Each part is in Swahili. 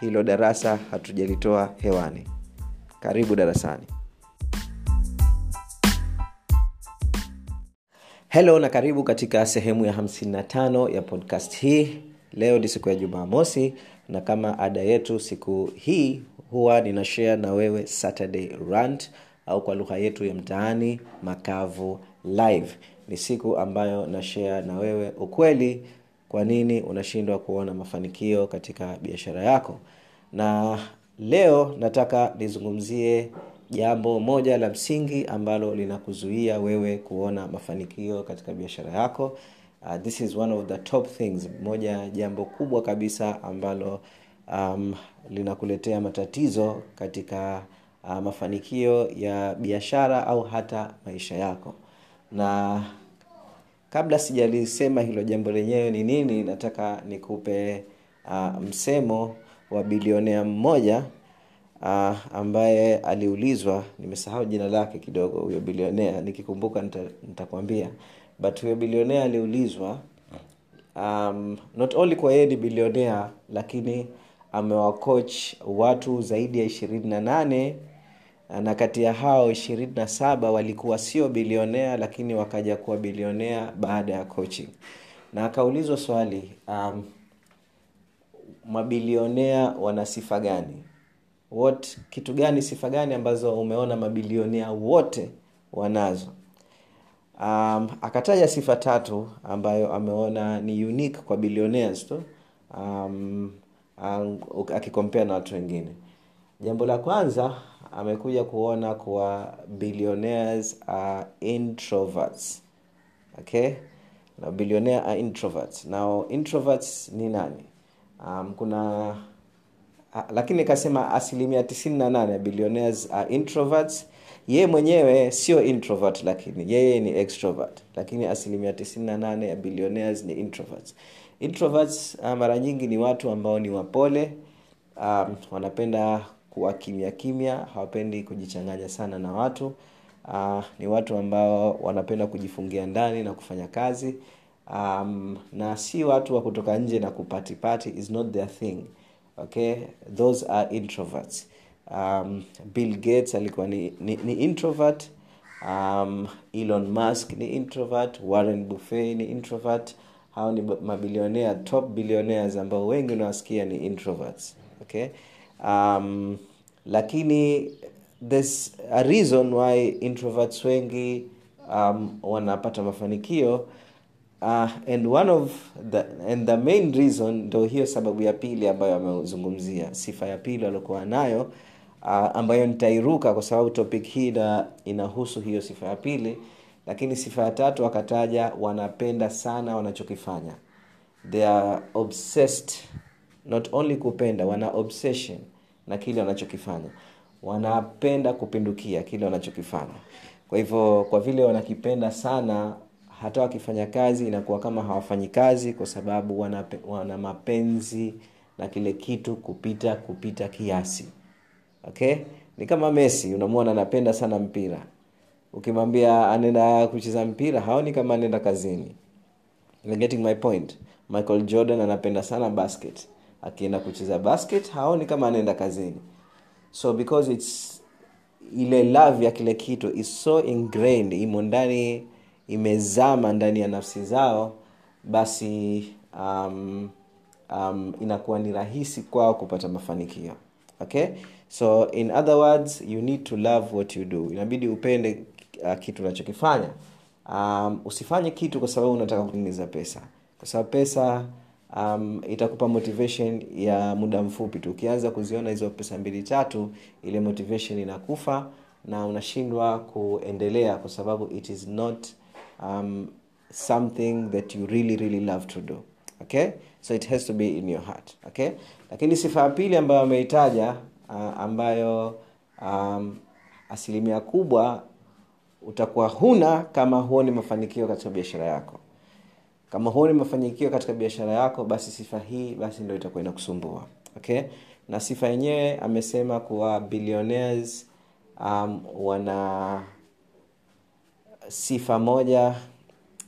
hilo darasa hatujalitoa hewani. Karibu darasani. Helo na karibu katika sehemu ya 55 ya podcast hii. Leo ni siku ya jumamosi na kama ada yetu siku hii huwa ninashare na wewe saturday rant au kwa lugha yetu ya mtaani makavu live. Ni siku ambayo nashare na wewe ukweli kwa nini unashindwa kuona mafanikio katika biashara yako? Na leo nataka nizungumzie jambo moja la msingi ambalo linakuzuia wewe kuona mafanikio katika biashara yako. Uh, this is one of the top things moja jambo kubwa kabisa ambalo um, linakuletea matatizo katika uh, mafanikio ya biashara au hata maisha yako. Na kabla sijalisema hilo jambo lenyewe ni nini nataka nikupe uh, msemo wa bilionea mmoja uh, ambaye aliulizwa nimesahau jina lake kidogo huyo bilionea nikikumbuka nitakwambia. Nita but huyo bilionea aliulizwa um, not only kwa yeye ni bilionea lakini amewakoch watu zaidi ya ishirini na nane na kati ya hao ishirini na saba walikuwa sio bilionea lakini wakaja kuwa bilionea baada ya coaching. Na akaulizwa swali um, mabilionea wana sifa gani? What, kitu gani sifa gani ambazo umeona mabilionea wote wanazo? Um, akataja sifa tatu ambayo ameona ni unique kwa billionaires tu um, um, akikompea na watu wengine. Jambo la kwanza amekuja kuona kuwa billionaires are introverts. Okay? Na billionaire are introverts. Now introverts ni nani? Um, kuna lakini ikasema asilimia tisini na nane billionaires are introverts. Yeye mwenyewe sio introvert lakini yeye ni extrovert. Lakini asilimia tisini na nane ya billionaires ni introverts. Introverts uh, mara nyingi ni watu ambao ni wapole. Um, wanapenda kuwa kimya kimya hawapendi kujichanganya sana na watu. Uh, ni watu ambao wanapenda kujifungia ndani na kufanya kazi. Um, na si watu wa kutoka nje na kupatipati is not their thing okay? Those are introverts. Um, bill gates alikuwa ni, ni, ni introvert. Um, elon musk ni introvert. Warren buffet ni introvert. Hao ni mabilionea top billionaires ambao wengi unawasikia ni introverts okay um, lakini there's a reason why introverts wengi um, wanapata mafanikio. Uh, and one of the, and the main reason ndo hiyo sababu ya pili ambayo amezungumzia. Sifa ya pili aliokuwa nayo uh, ambayo nitairuka kwa sababu topic hii na inahusu hiyo sifa ya pili. Lakini sifa ya tatu akataja wanapenda sana wanachokifanya. They are obsessed not only kupenda wana obsession na kile wanachokifanya. Wanapenda kupindukia kile wanachokifanya. Kwa hivyo kwa vile wanakipenda sana hata wakifanya kazi inakuwa kama hawafanyi kazi kwa sababu wana, wana mapenzi na kile kitu kupita kupita kiasi. Okay? Ni kama messi unamwona anapenda sana mpira. Ukimwambia anaenda kucheza mpira haoni kama anaenda kazini. You're getting my point. Michael jordan anapenda sana basket akienda kucheza basket haoni kama anaenda kazini. So because its ile love ya kile kitu is so ingrained imo ndani imezama ndani ya nafsi zao basi um, um, inakuwa ni rahisi kwao kupata mafanikio. Okay? So in other words you need to love what you do. Inabidi upende uh, kitu unachokifanya. Um, usifanye kitu kwa sababu unataka kutengeneza pesa. Kwa sababu pesa um, itakupa motivation ya muda mfupi tu. Ukianza kuziona hizo pesa mbili tatu ile motivation inakufa na unashindwa kuendelea kwa sababu it is not um, something that you really really love to do. Okay? So it has to be in your heart. Okay? Lakini sifa ya pili ambayo ameitaja uh, ambayo um, asilimia kubwa utakuwa huna kama huoni mafanikio katika biashara yako kama huoni mafanikio katika biashara yako basi sifa hii basi ndio itakuwa inakusumbua. Okay? Na sifa yenyewe amesema kuwa billionaires um, wana sifa moja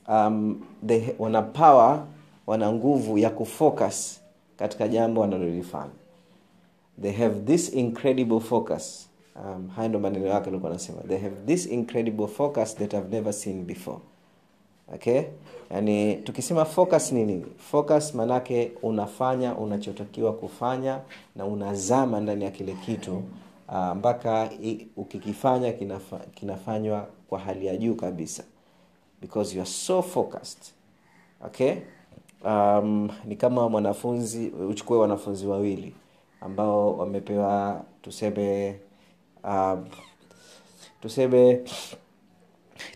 um, they, wana power wana nguvu ya kufocus katika jambo wanalolifanya. They have this incredible focus. Um, haya ndo maneno yake alikuwa anasema. They have this incredible focus that i've never seen before. Okay yani tukisema focus ni nini? Focus manake unafanya unachotakiwa kufanya na unazama ndani ya kile kitu uh, mpaka ukikifanya kinafa, kinafanywa kwa hali ya juu kabisa. Because you are so focused. Okay? Um, ni kama mwanafunzi uchukue wanafunzi wawili ambao wamepewa tuseme uh, tuseme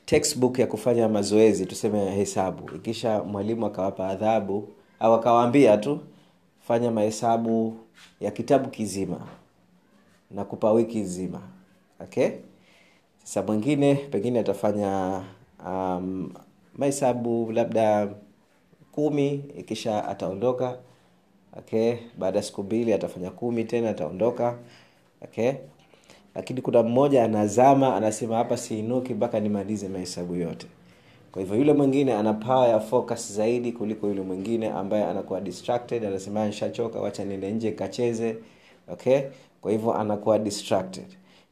textbook ya kufanya mazoezi tuseme hesabu. Ikisha mwalimu akawapa adhabu au akawaambia tu fanya mahesabu ya kitabu kizima na kupa wiki nzima. Okay? Sasa mwingine pengine atafanya um, mahesabu labda kumi ikisha ataondoka. Okay? Baada ya siku mbili atafanya kumi tena ataondoka. Okay lakini kuna mmoja anazama anasema hapa siinuki mpaka nimalize mahesabu yote. Kwa hivyo yule mwingine ana power ya focus zaidi kuliko yule mwingine ambaye anakuwa distracted anasema nishachoka wacha niende nje kacheze okay? Kwa hivyo anakuwa distracted.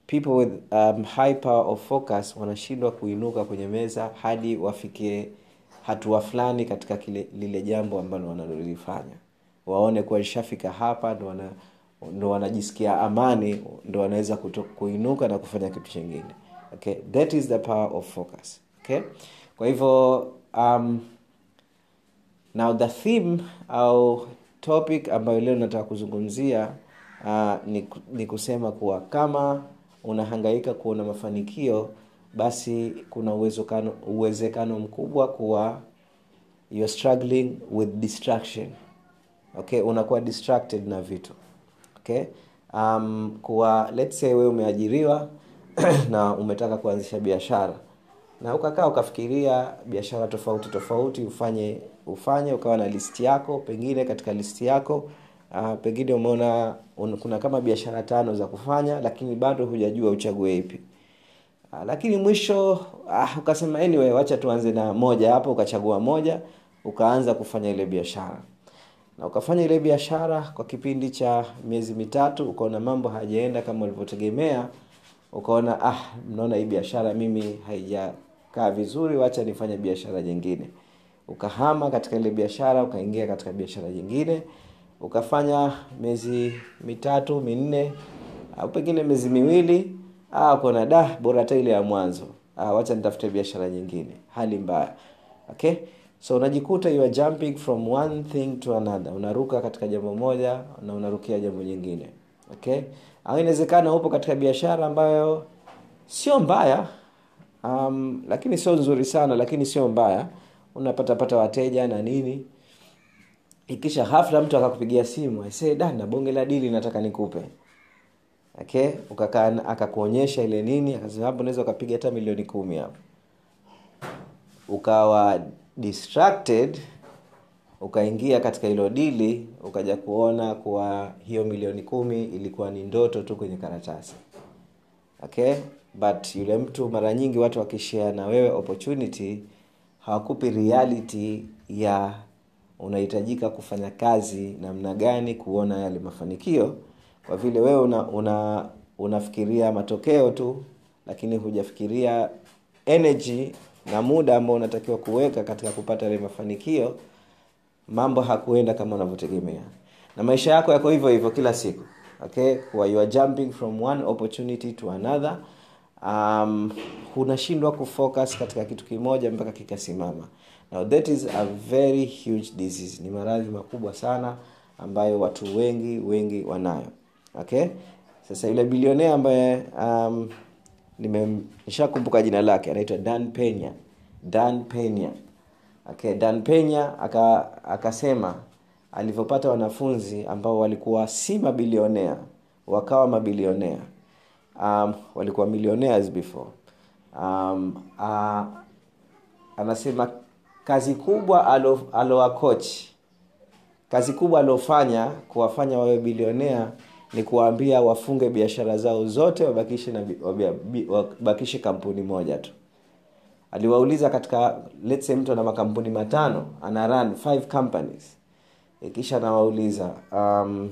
People with um, high power of focus wanashindwa kuinuka kwenye meza hadi wafikie hatua fulani katika kile lile jambo ambalo wanalolifanya. Waone kuwa lishafika hapa ndo wana ndo wanajisikia amani ndo wanaweza kuinuka na kufanya kitu chingine okay? That is the power of focus. Okay? Kwa hivyo um, now the theme au topic ambayo leo nataka kuzungumzia uh, ni, ni kusema kuwa kama unahangaika kuona mafanikio basi kuna uwezekano uwezekano mkubwa kuwa you're struggling with distraction. Okay? Unakuwa distracted na vitu okay. Um, kwa let's say wewe umeajiriwa na umetaka kuanzisha biashara. Na ukakaa ukafikiria biashara tofauti tofauti ufanye ufanye ukawa na listi yako pengine katika listi yako uh, pengine umeona un, kuna kama biashara tano za kufanya lakini bado hujajua uchague ipi. Uh, lakini mwisho uh, ukasema anyway wacha tuanze na moja hapo ukachagua moja ukaanza kufanya ile biashara na ukafanya ile biashara kwa kipindi cha miezi mitatu ukaona mambo hayajaenda kama ulivyotegemea ukaona ah mnaona hii biashara mimi haijakaa vizuri wacha nifanye biashara nyingine. Ukahama katika ile biashara ukaingia katika biashara nyingine ukafanya miezi mitatu minne au pengine miezi miwili ah, ukaona da bora hata ile ya mwanzo. Ah, wacha nitafute biashara nyingine. Hali mbaya. Okay so unajikuta you are jumping from one thing to another. Unaruka katika jambo moja na unarukia jambo nyingine. Okay? Au inawezekana upo katika biashara ambayo sio mbaya um, lakini sio nzuri sana lakini sio mbaya. Unapata pata wateja na nini. Ikisha hafla mtu akakupigia simu aisee bonge la dili nataka nikupe. Okay? Ukakaa akakuonyesha ile nini akasema hapo unaweza ukapiga hata milioni kumi hapo. Ukawa distracted ukaingia katika hilo dili ukaja kuona kuwa hiyo milioni kumi ilikuwa ni ndoto tu kwenye karatasi. Okay? But yule mtu mara nyingi watu wakishare na wewe opportunity hawakupi reality ya unahitajika kufanya kazi namna gani kuona yale mafanikio. Kwa vile wewe una, una unafikiria matokeo tu lakini hujafikiria energy na muda ambao unatakiwa kuweka katika kupata yale mafanikio mambo hakuenda kama unavyotegemea. Na maisha yako yako hivyo hivyo kila siku okay? Kuwa you are jumping from one opportunity to another. Um, unashindwa kufocus katika kitu kimoja mpaka kikasimama. Now that is a very huge disease. Ni maradhi makubwa sana ambayo watu wengi wengi wanayo okay? Sasa yule bilionea ambaye um, nimeshakumbuka jina lake anaitwa dan penya dan penya okay dan penya akasema aka alivyopata wanafunzi ambao walikuwa si mabilionea wakawa mabilionea. Um, walikuwa millionaires before. Um, uh, anasema kazi kubwa alo kazi kubwa aliofanya kuwafanya wawe bilionea ni kuwaambia wafunge biashara zao zote wabakishe na wabakishe kampuni moja tu. Aliwauliza katika let's say mtu ana makampuni matano ana run five companies. Kisha anawauliza um,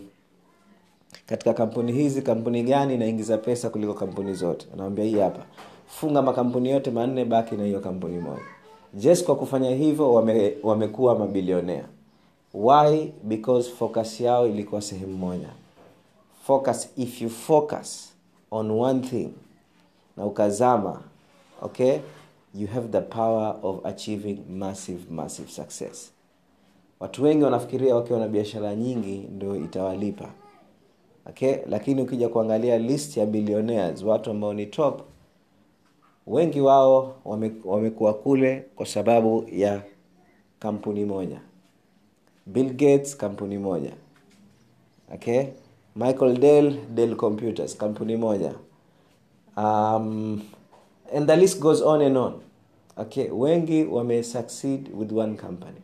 katika kampuni hizi kampuni gani inaingiza pesa kuliko kampuni zote? Anawambia hii hapa. Funga makampuni yote manne baki na hiyo kampuni moja. Just kwa kufanya hivyo wame, wamekuwa mabilionea. Why? Because focus yao ilikuwa sehemu moja focus. If you focus on one thing na ukazama okay you have the power of achieving massive massive success. Watu wengi wanafikiria wakiwa na biashara nyingi ndio itawalipa. Okay? Lakini ukija kuangalia list ya billionaires watu ambao ni top wengi wao wame, wamekuwa kule kwa sababu ya kampuni moja. Bill gates kampuni moja. Okay michael dell dell computers kampuni moja. Um, and the list goes on and on. Okay wengi wame succeed with one company.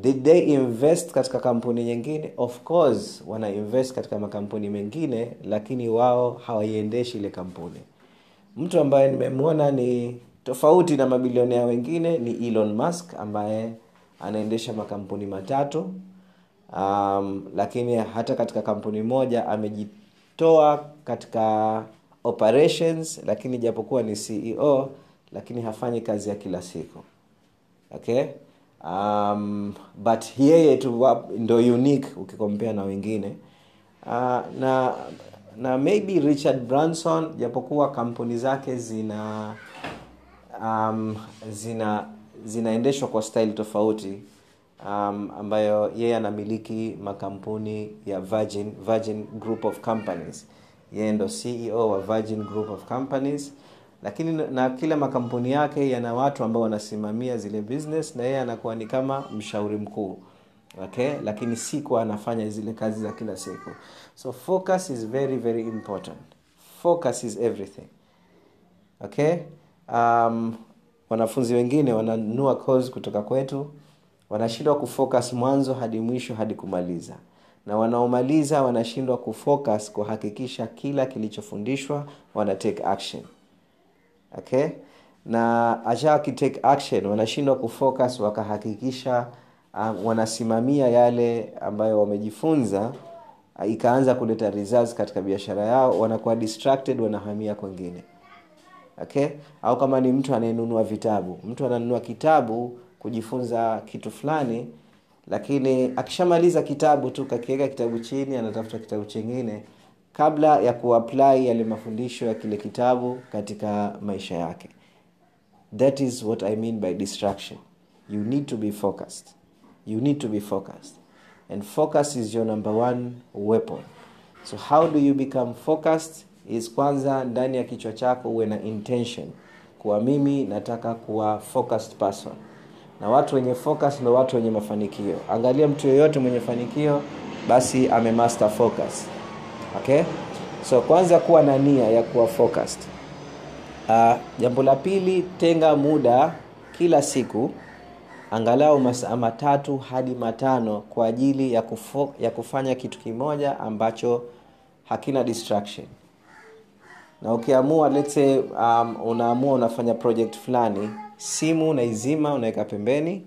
Did they invest katika kampuni nyingine? Of course wana invest katika makampuni mengine lakini wao hawaiendeshi ile kampuni. Mtu ambaye nimemwona ni tofauti na mabilionea wengine ni elon musk ambaye anaendesha makampuni matatu um, lakini hata katika kampuni moja amejitoa katika operations lakini japokuwa ni ceo lakini hafanyi kazi ya kila siku. Okay? Um, but yeye tu ndo unique ukikompea na wengine. Uh, na na maybe richard branson japokuwa kampuni zake zina um, zina zinaendeshwa kwa style tofauti um, ambayo yeye anamiliki makampuni ya virgin virgin group of companies. Yeye ndo ceo wa virgin group of companies. Lakini na kila makampuni yake yana watu ambao wanasimamia zile business na yeye anakuwa ni kama mshauri mkuu. Okay? Lakini siku anafanya zile kazi za kila siku. So focus is very very important. Focus is everything. Okay? Um, wanafunzi wengine wananua kutoka kwetu wanashindwa kufocus mwanzo hadi mwisho hadi kumaliza. Na wanaomaliza wanashindwa kufocus kuhakikisha kila kilichofundishwa wana take action. Okay? Na acha wakitake action wanashindwa kufocus wakahakikisha um, wanasimamia yale ambayo wamejifunza uh, ikaanza kuleta results katika biashara yao wanakuwa distracted wanahamia kwengine okay? Au kama ni mtu anayenunua vitabu. Mtu ananunua kitabu kujifunza kitu fulani lakini akishamaliza kitabu tu kakiweka kitabu chini anatafuta kitabu chingine kabla ya kuapply yale mafundisho ya kile kitabu katika maisha yake. That is what i mean by distraction. You need to be focused. You need to be focused. And focus is your number one weapon. So how do you become focused? Is kwanza ndani ya kichwa chako uwe na intention kuwa mimi nataka kuwa focused person na watu wenye focus ndo watu wenye mafanikio. Angalia mtu yeyote mwenye fanikio basi amemaster focus. Okay? So kwanza kuwa na nia ya kuwa focused. Uh, jambo la pili tenga muda kila siku angalau masaa matatu hadi matano kwa ajili ya, kufo, ya kufanya kitu kimoja ambacho hakina distraction. Na ukiamua let's say um, unaamua unafanya project fulani simu unaizima unaweka pembeni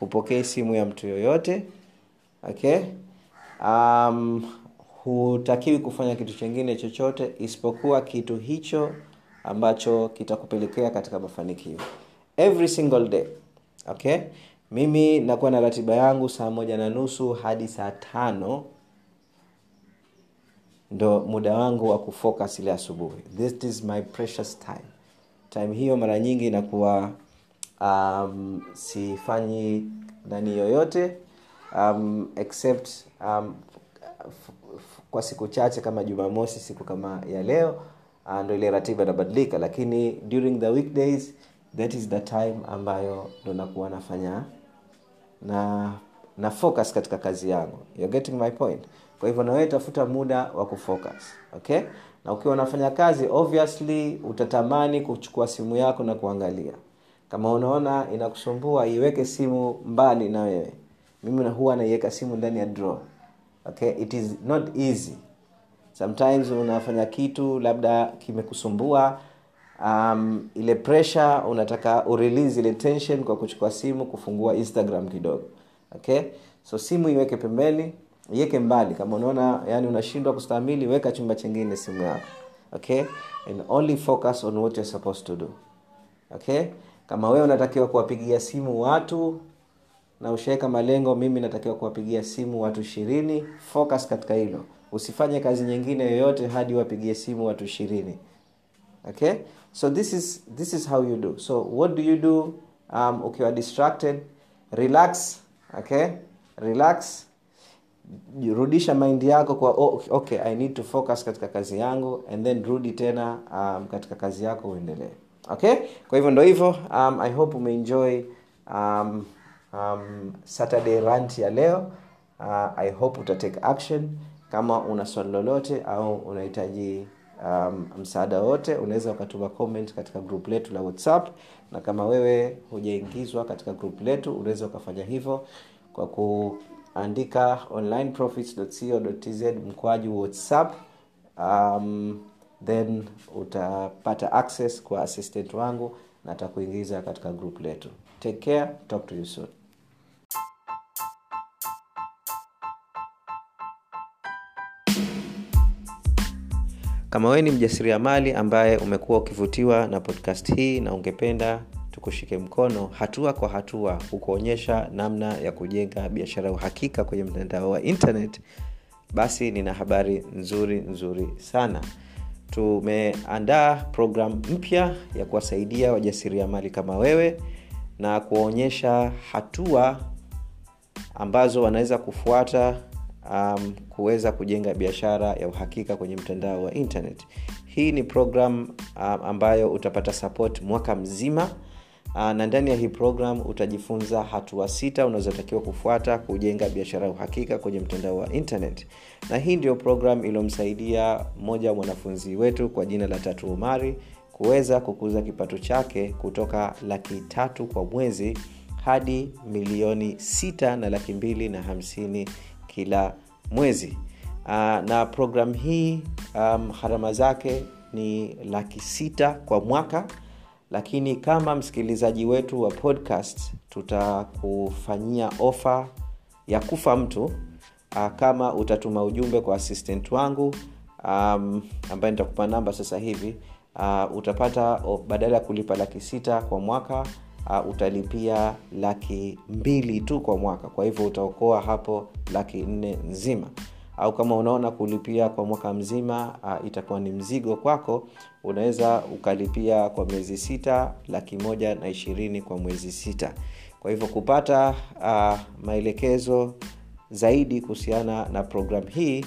hupokei simu ya mtu yoyote okay? Um, hutakiwi kufanya kitu chingine chochote isipokuwa kitu hicho ambacho kitakupelekea katika mafanikio. Every single day okay? Mimi nakuwa na ratiba yangu saa moja na nusu hadi saa tano ndo muda wangu wa kufocus ile asubuhi. This is my precious time. Time hiyo mara nyingi inakuwa um, sifanyi nani yoyote um, except um, kwa siku chache kama jumamosi siku kama ya leo uh, ndo ile ratiba inabadilika. Lakini during the weekdays that is the time ambayo ndo nakuwa nafanya na na focus katika kazi yangu. You're getting my point? Kwa hivyo nawe tafuta muda wa kufocus okay? Na ukiwa unafanya kazi obviously utatamani kuchukua simu yako na kuangalia kama unaona inakusumbua iweke simu mbali na wewe. Mimi huwa naiweka simu ndani ya draw okay? It is not easy. Sometimes unafanya kitu labda kimekusumbua um, ile pressure unataka urelease ile tension kwa kuchukua simu kufungua instagram kidogo. Okay? So simu iweke pembeni iweke mbali. Kama unaona yani unashindwa kustahimili weka chumba chingine simu yako. Okay? And only focus on what you're supposed to do. Okay kama wewe unatakiwa kuwapigia simu watu na ushaweka malengo mimi natakiwa kuwapigia simu watu ishirini. Focus katika hilo. Usifanye kazi nyingine yoyote hadi wapigie simu watu ishirini. Okay? So this is this is how you do. So what do you do um, ukiwa distracted? Relax okay? Relax. Rudisha mind yako kwa oh, okay i need to focus katika kazi yangu and then rudi tena um, katika kazi yako uendelee okay? Kwa hivyo ndo hivyo um, i hope umeenjoy um, um, saturday rant ya leo. Uh, i hope utatake action. Kama una swali lolote au unahitaji um, msaada wote unaweza ukatuma comment katika group letu la whatsapp. Na kama wewe hujaingizwa katika group letu unaweza ukafanya hivyo kwa kuandika onlineprofits.co.tz mkwaju whatsapp. Um, then utapata access kwa assistant wangu na atakuingiza katika group letu. Take care talk to you soon. Kama wewe ni mjasiriamali ambaye umekuwa ukivutiwa na podcast hii na ungependa tukushike mkono hatua kwa hatua kukuonyesha namna ya kujenga biashara ya uhakika kwenye mtandao wa internet basi nina habari nzuri nzuri sana tumeandaa programu mpya ya kuwasaidia wajasiriamali kama wewe na kuwaonyesha hatua ambazo wanaweza kufuata um, kuweza kujenga biashara ya uhakika kwenye mtandao wa internet. Hii ni program um, ambayo utapata support mwaka mzima uh, na ndani ya hii program utajifunza hatua sita unazotakiwa kufuata kujenga biashara ya uhakika kwenye mtandao wa internet. Na hii ndio program iliyomsaidia mmoja wa mwanafunzi wetu kwa jina la tatu umari kuweza kukuza kipato chake kutoka laki tatu kwa mwezi hadi milioni sita na laki mbili na hamsini kila mwezi. Uh, na program hii um, gharama zake ni laki sita kwa mwaka lakini kama msikilizaji wetu wa podcast tutakufanyia ofa ya kufa mtu uh, kama utatuma ujumbe kwa assistant wangu um, ambaye nitakupa namba sasa hivi uh, utapata oh, badala ya kulipa laki sita kwa mwaka uh, utalipia laki mbili tu kwa mwaka. Kwa hivyo utaokoa hapo laki nne nzima au kama unaona kulipia kwa mwaka mzima uh, itakuwa ni mzigo kwako unaweza ukalipia kwa miezi sita laki moja na ishirini kwa mwezi sita. Kwa hivyo kupata uh, maelekezo zaidi kuhusiana na programu hii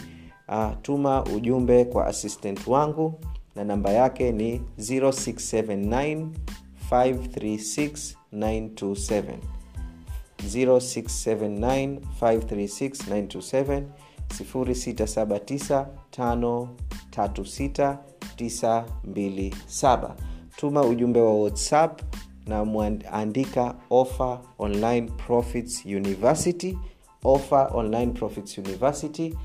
uh, tuma ujumbe kwa assistant wangu na namba yake ni 0679 536927 0679 536927 0679536927 tuma ujumbe wa whatsapp na mwandika offer online profits university. Offer online profits university.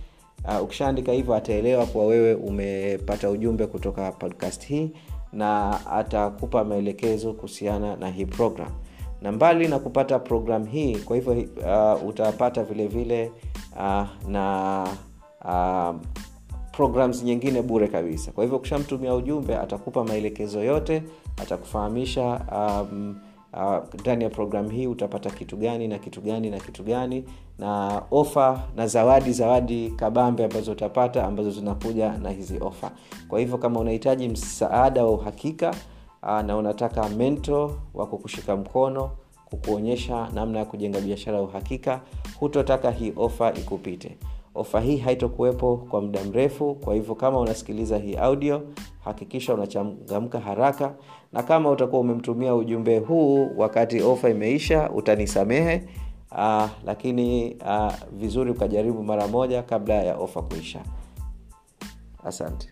Uh, ukishaandika hivyo ataelewa kuwa wewe umepata ujumbe kutoka podcast hii na atakupa maelekezo kuhusiana na hii program. Na mbali na kupata program hii kwa hivyo uh, utapata vile vile uh, na uh, programs nyingine bure kabisa. Kwa hivyo ukishamtumia ujumbe atakupa maelekezo yote atakufahamisha um, ndani uh, ya programu hii utapata kitu gani na kitu gani na kitu gani na ofa na zawadi zawadi kabambe ambazo utapata ambazo zinakuja na hizi ofa kwa hivyo kama unahitaji msaada wa uhakika uh, na unataka mento wa kukushika mkono kukuonyesha namna ya kujenga biashara ya uhakika hutotaka hii ofa ikupite. Ofa hii haitokuwepo kwa muda mrefu kwa hivyo kama unasikiliza hii audio hakikisha unachangamka haraka na kama utakuwa umemtumia ujumbe huu wakati ofa imeisha utanisamehe uh, lakini uh, vizuri ukajaribu mara moja kabla ya ofa kuisha. Asante